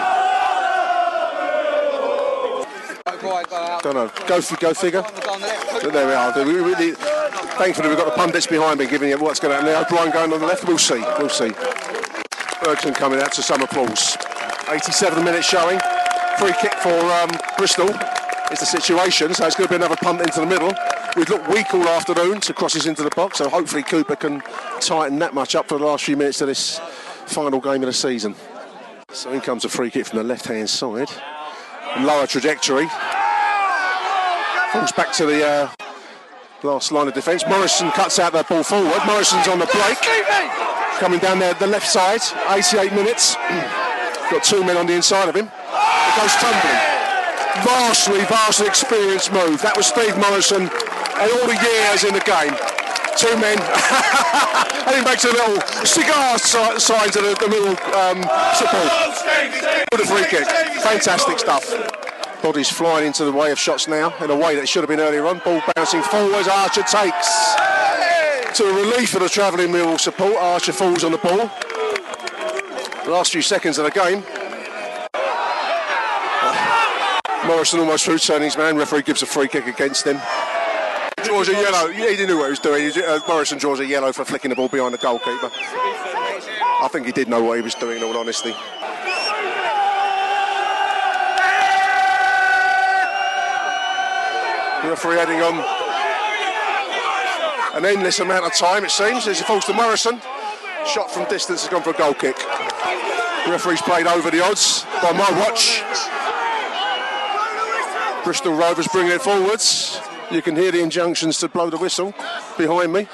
Don't know. Go go figure. There we are. We really, thankfully we've got the pundits behind me giving you what's going to happen. Now O'Brien going on the left. We'll see. We'll see. Bergson coming out to some applause. 87 minute showing. Free kick for um, Bristol is the situation. So it's going to be another punt into the middle. We've looked weak all afternoon to crosses into the box. So hopefully Cooper can tighten that much up for the last few minutes of this final game of the season. So in comes a free kick from the left hand side. Lower trajectory. Falls back to the uh, last line of defence. Morison cuts out that ball forward. Morison's on the break. Coming down there, the left side. 88 minutes. Got two men on the inside of him. It goes tumbling. Vastly, vastly experienced move. That was Steve Morison and all the years in the game. Two men. and he makes a little cigar si- sign to the, the middle um, support. With a free kick. Fantastic stuff. Bodies flying into the way of shots now in a way that should have been earlier on. Ball bouncing forwards. Archer takes. To the relief of the travelling Millwall support, Archer falls on the ball. Last few seconds of the game. Morison almost through turning his man. Referee gives a free kick against him. Draws a yellow. He knew what he was doing. Uh, Morison draws a yellow for flicking the ball behind the goalkeeper. I think he did know what he was doing, in all honesty. Referee heading on an endless amount of time, it seems, as he falls to Morison. Shot from distance has gone for a goal kick. Referee's played over the odds by my watch. Bristol Rovers bringing it forwards. You can hear the injunctions to blow the whistle behind me.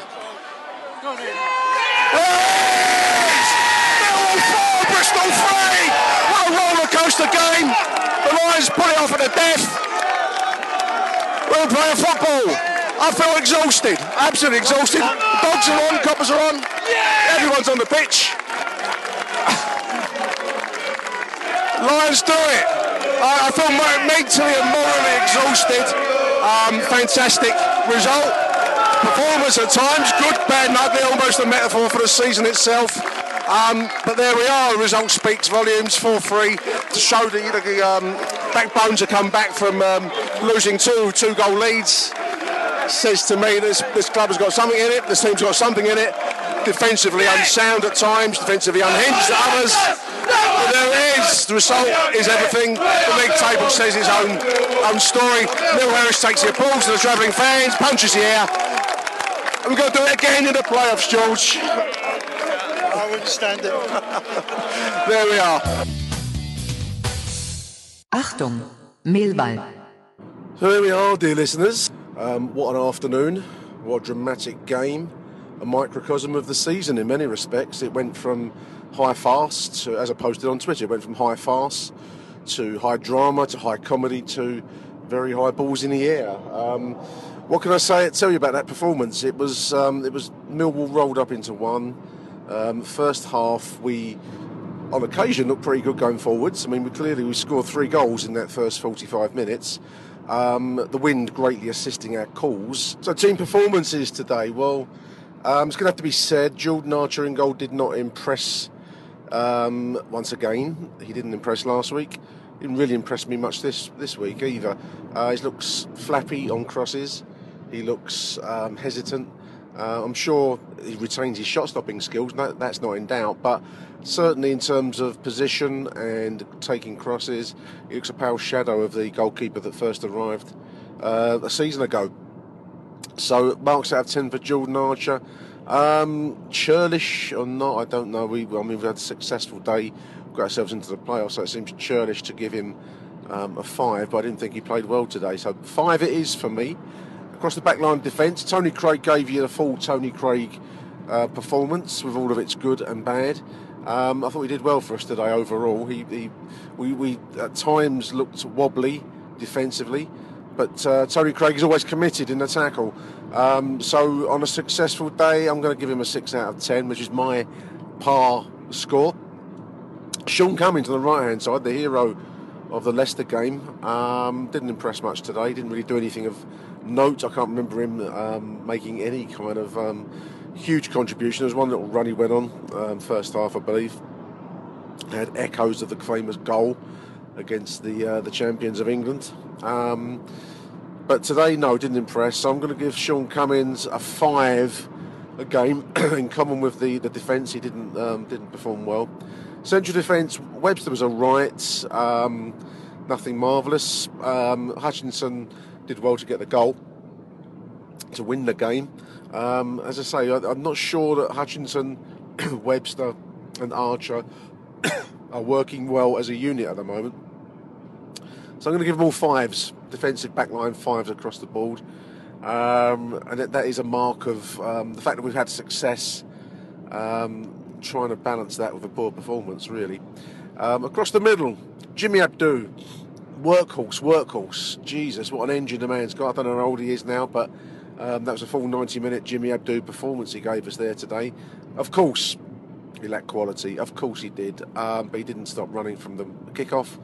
Bristol free! What a roller coaster game! The Lions put it off at the death. We're playing football. I feel exhausted, absolutely exhausted. Dogs are on, coppers are on. Everyone's on the pitch. Lions do it. I feel mentally and morally exhausted. Um, fantastic result. Performance at times, good, bad, ugly, almost a metaphor for the season itself. Um, but there we are, the result speaks volumes, 4-3, to show that know, the um, backbones have come back from um, losing two two-goal leads. Says to me this, this club has got something in it, this team's got something in it. Defensively unsound at times, defensively unhinged at others. But there it is. The result is everything. The league table says its own own story. Neil Harris takes the applause of the travelling fans, punches the air. And we've got to do it again in the playoffs, George. I wouldn't stand it. there we are. Achtung, Millwall. So here we are, dear listeners. Um, what an afternoon. What a dramatic game. A microcosm of the season in many respects. It went from high fast, to, as I posted on Twitter, it went from high fast to high drama to high comedy to very high balls in the air. Um, what can I say? Tell you about that performance. It was um, it was Millwall rolled up into one. Um, first half, we on occasion looked pretty good going forwards. I mean, we clearly we scored three goals in that first 45 minutes. Um, the wind greatly assisting our calls. So team performances today. Well, um, it's going to have to be said. Jordan Archer in goal did not impress um, once again. He didn't impress last week. Didn't really impress me much this this week either. Uh, he looks flappy on crosses. He looks um, hesitant. Uh, I'm sure he retains his shot stopping skills, no, that's not in doubt, but certainly in terms of position and taking crosses, he looks a pale shadow of the goalkeeper that first arrived uh, a season ago. So, marks out of 10 for Jordan Archer. Um, churlish or not, I don't know. We, I mean, we've had a successful day, got ourselves into the playoffs, so it seems churlish to give him um, a five, but I didn't think he played well today. So, five it is for me. Across the back line defence, Tony Craig gave you the full Tony Craig uh, performance with all of its good and bad. Um, I thought he did well for us today overall. He, he we, we, at times looked wobbly defensively, but uh, Tony Craig is always committed in the tackle. Um, so on a successful day, I'm going to give him a six out of ten, which is my par score. Shaun Cummings on the right hand side, the hero of the Leicester game, um, didn't impress much today. Didn't really do anything of note. I can't remember him um, making any kind of um, huge contribution. There was one little run he went on, um, first half, I believe. Had echoes of the famous goal against the uh, the champions of England. But today, no, didn't impress. So I'm going to give Shaun Cummings a five a game in common with the, the defence. He didn't um, didn't perform well. Central defence, Webster was alright. Um, nothing marvellous. Um, Hutchinson did well to get the goal to win the game. Um, as I say, I, am not sure that Hutchinson, Webster, and Archer are working well as a unit at the moment. So I'm going to give them all fives, defensive backline fives across the board. Um, and that, that is a mark of um, the fact that we've had success um, trying to balance that with a poor performance, really. Um, across the middle, Jimmy Abdou, workhorse, workhorse. Jesus, what an engine the man's got. I don't know how old he is now, but um, that was a full 90 minute Jimmy Abdou performance he gave us there today. Of course, he lacked quality. Of course he did. Um, but he didn't stop running from the kickoff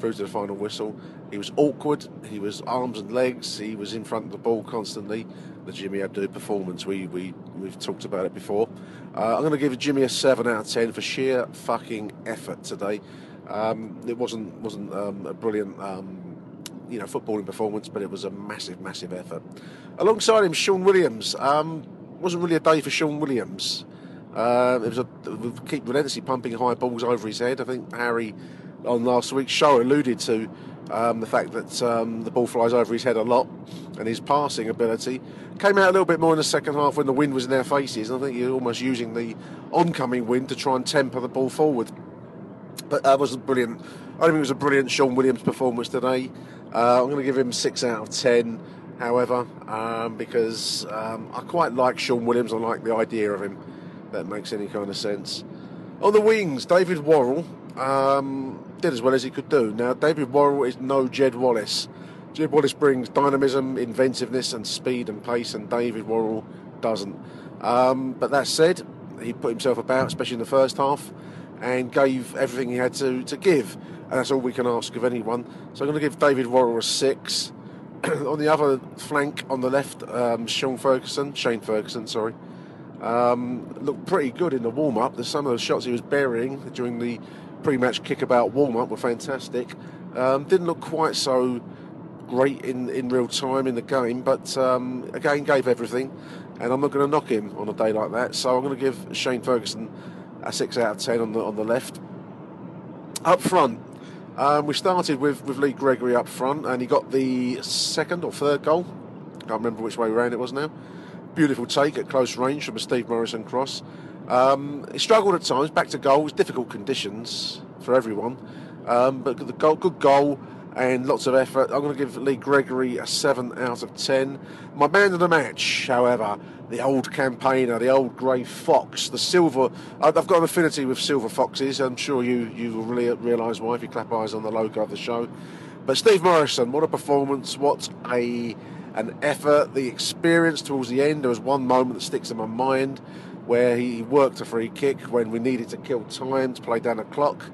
through to the final whistle. He was awkward. He was arms and legs. He was in front of the ball constantly. The Jimmy Abdou performance, we, we, we've talked about it before. Uh, I'm going to give Jimmy a 7 out of 10 for sheer fucking effort today. Um, it wasn't wasn't um, a brilliant um, you know footballing performance, but it was a massive, massive effort. Alongside him, Shaun Williams. Um, wasn't really a day for Shaun Williams. Uh, it was a keep relentlessly pumping high balls over his head. I think Harry on last week's show alluded to um, the fact that um, the ball flies over his head a lot, and his passing ability came out a little bit more in the second half when the wind was in their faces. And I think he was almost using the oncoming wind to try and temper the ball forward. But that wasn't brilliant. I don't think it was a brilliant Shaun Williams performance today. Uh, I'm going to give him six out of ten. However, um, because um, I quite like Shaun Williams, I like the idea of him. That makes any kind of sense. On the wings, David Worrall. um, did as well as he could do. Now, David Worrall is no Jed Wallace. Jed Wallace brings dynamism, inventiveness, and speed and pace, and David Worrall doesn't. Um, but that said, he put himself about, especially in the first half and gave everything he had to, to give. And that's all we can ask of anyone. So I'm going to give David Worrall a six. on the other flank, on the left, um, Sean Ferguson, Shane Ferguson, sorry, um, looked pretty good in the warm up. There's some of the shots he was burying during the pre match kickabout warm up were fantastic. Um, didn't look quite so great in, in real time in the game, but um, again, gave everything. And I'm not going to knock him on a day like that. So I'm going to give Shane Ferguson a six out of ten on the on the left. Up front, um, we started with, with Lee Gregory up front, and he got the second or third goal. Can't remember which way round it was now. Beautiful take at close range from a Steve Morison cross. Um, he struggled at times, back to goal. It was difficult conditions for everyone, um, but the goal, good goal and lots of effort. I'm going to give Lee Gregory a 7 out of 10. My man of the match, however, the old campaigner, the old grey fox, the silver. I've got an affinity with silver foxes. I'm sure you, you will really realise why if you clap eyes on the logo of the show. But Steve Morison, what a performance, what a an effort, the experience towards the end. There was one moment that sticks in my mind where he worked a free kick when we needed to kill time to play down the clock.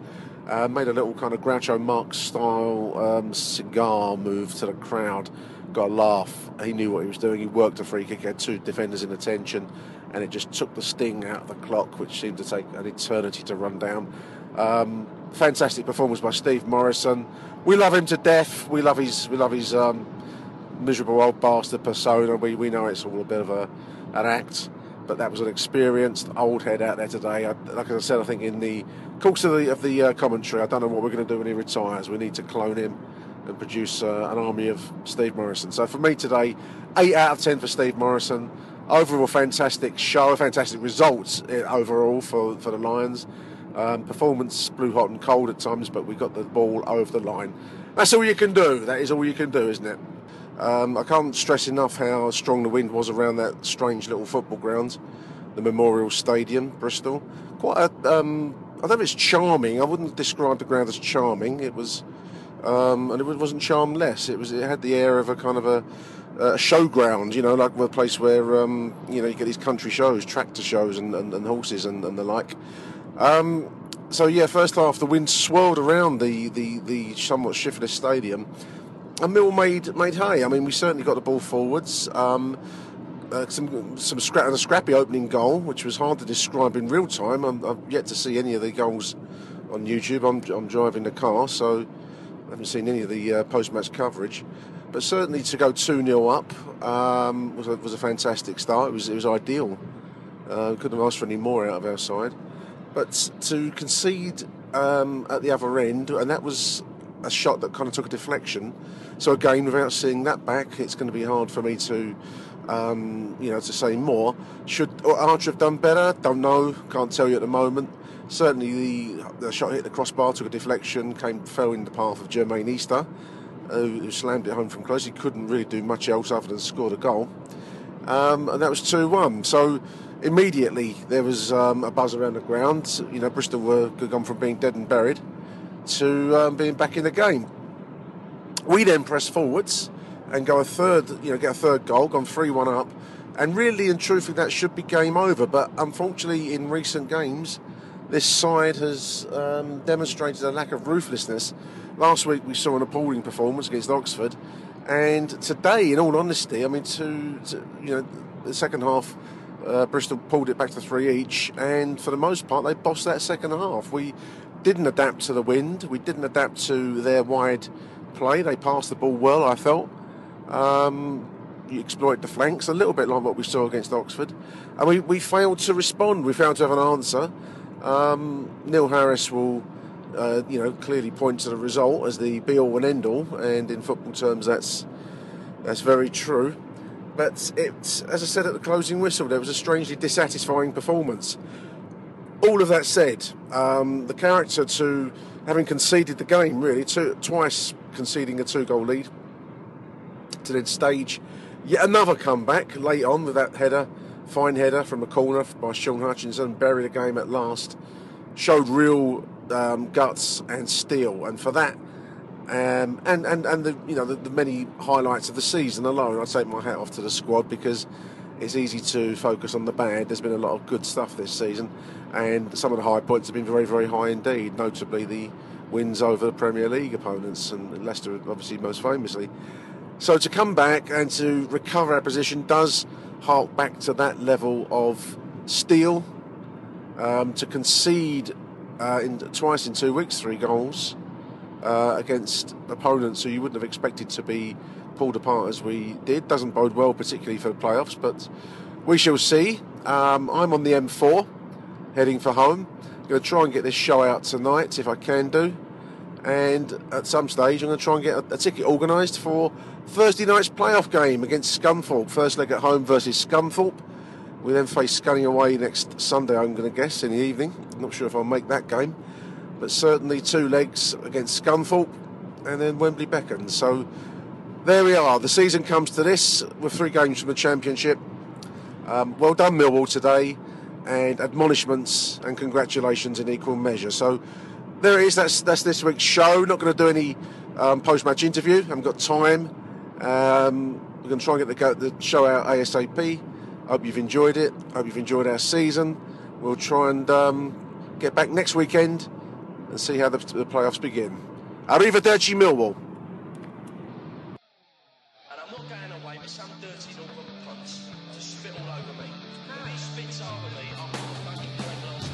Uh, made a little kind of Groucho Marx style um, cigar move to the crowd. Got a laugh. He knew what he was doing. He worked a free kick. Had two defenders in attention, and it just took the sting out of the clock, which seemed to take an eternity to run down. Um, fantastic performance by Steve Morison. We love him to death. We love his. We love his um, miserable old bastard persona. We we know it's all a bit of a an act but that was an experienced old head out there today. I, like I said, I think in the course of the of the uh, commentary, I don't know what we're going to do when he retires. We need to clone him and produce uh, an army of Steve Morison. So for me today, eight out of ten for Steve Morison. Overall, fantastic show, fantastic results uh, overall for for the Lions. Um, performance blew hot and cold at times, but we got the ball over the line. That's all you can do. That is all you can do, isn't it? Um, I can't stress enough how strong the wind was around that strange little football ground, the Memorial Stadium, Bristol. Quite a, um, I don't know if it's charming. I wouldn't describe the ground as charming. It was, um, and it wasn't charmless. It was. It had the air of a kind of a, a showground, you know, like a place where um, you know you get these country shows, tractor shows, and, and, and horses and, and, the like. Um, so yeah, first half the wind swirled around the the, the somewhat shiftless stadium and Mill made made hay. I mean, we certainly got the ball forwards. Um, uh, some some scra- a scrappy opening goal, which was hard to describe in real time. i have yet to see any of the goals on YouTube. I'm, I'm driving the car, so I haven't seen any of the uh, post-match coverage. But certainly to go 2 0 up um, was, a, was a fantastic start. It was, it was ideal. Uh, couldn't have asked for any more out of our side. But to concede um, at the other end, and that was a shot that kind of took a deflection. So again, without seeing that back, it's going to be hard for me to, um, you know, to say more. Should Archer have done better? Don't know. Can't tell you at the moment. Certainly, the, the shot hit the crossbar, took a deflection, came fell in the path of Jermaine Easter, who, slammed it home from close. He couldn't really do much else other than score the goal, um, and that was two one. So immediately there was um, a buzz around the ground. You know, Bristol were gone from being dead and buried to um, being back in the game. We then press forwards and go a third, you know, get a third goal, gone 3 1 up. And really and truthfully, that should be game over. But unfortunately, in recent games, this side has um, demonstrated a lack of ruthlessness. Last week, we saw an appalling performance against Oxford. And today, in all honesty, I mean, to, to you know, the second half, uh, Bristol pulled it back to three each, and for the most part, they bossed that second half. We didn't adapt to the wind. We didn't adapt to their wide play. They passed the ball well, I felt. Um, you exploit the flanks, a little bit like what we saw against Oxford. And we, we failed to respond. We failed to have an answer. Um, Neil Harris will, uh, you know, clearly point to the result as the be all and end all. And in football terms, that's that's very true. But it, as I said at the closing whistle, there was a strangely dissatisfying performance all of that said, um, the character to having conceded the game, really, twice conceding a two goal lead, to then stage yet another comeback late on with that header, fine header from a corner by Shaun Hutchinson, bury the game at last, showed real um, guts and steel. And for that, um, and, and, and the, you know, the, the many highlights of the season alone, I take my hat off to the squad because it's easy to focus on the bad. There's been a lot of good stuff this season, and some of the high points have been very, very high indeed. Notably, the wins over the Premier League opponents, and Leicester, obviously, most famously. So to come back and to recover our position does hark back to that level of steel. Um, to concede uh, in, twice in two weeks, three goals uh, against opponents who you wouldn't have expected to be pulled apart as we did. Doesn't bode well, particularly for the playoffs, but we shall see. Um, I'm on the M4 heading for home. going to try and get this show out tonight if I can do. And at some stage, I'm going to try and get a, a ticket organised for Thursday night's playoff game against Scunthorpe. First leg at home versus Scunthorpe. We then face Scanning away next Sunday, I'm going to guess, in the evening. I'm not sure if I'll make that game. But certainly two legs against Scunthorpe and then Wembley beckons. So there we are. The season comes to this with three games from the Championship. Um, well done, Millwall, today, and admonishments and congratulations in equal measure. So there it is. That's that's this week's show. Not going to do any um, post-match interview. I haven't got time. Um, we're going to try and get the, the show out ASAP. Hope you've enjoyed it. Hope you've enjoyed our season. We'll try and um, get back next weekend and see how the, the playoffs begin. Arrivederci, Millwall. Going away some dirty northern spit all over me. He spits over me, I'm gonna fucking last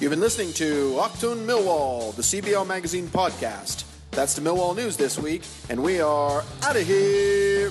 You've been listening to Achtung Millwall, the CBL Magazine podcast. That's the Millwall news this week, and we are out of here.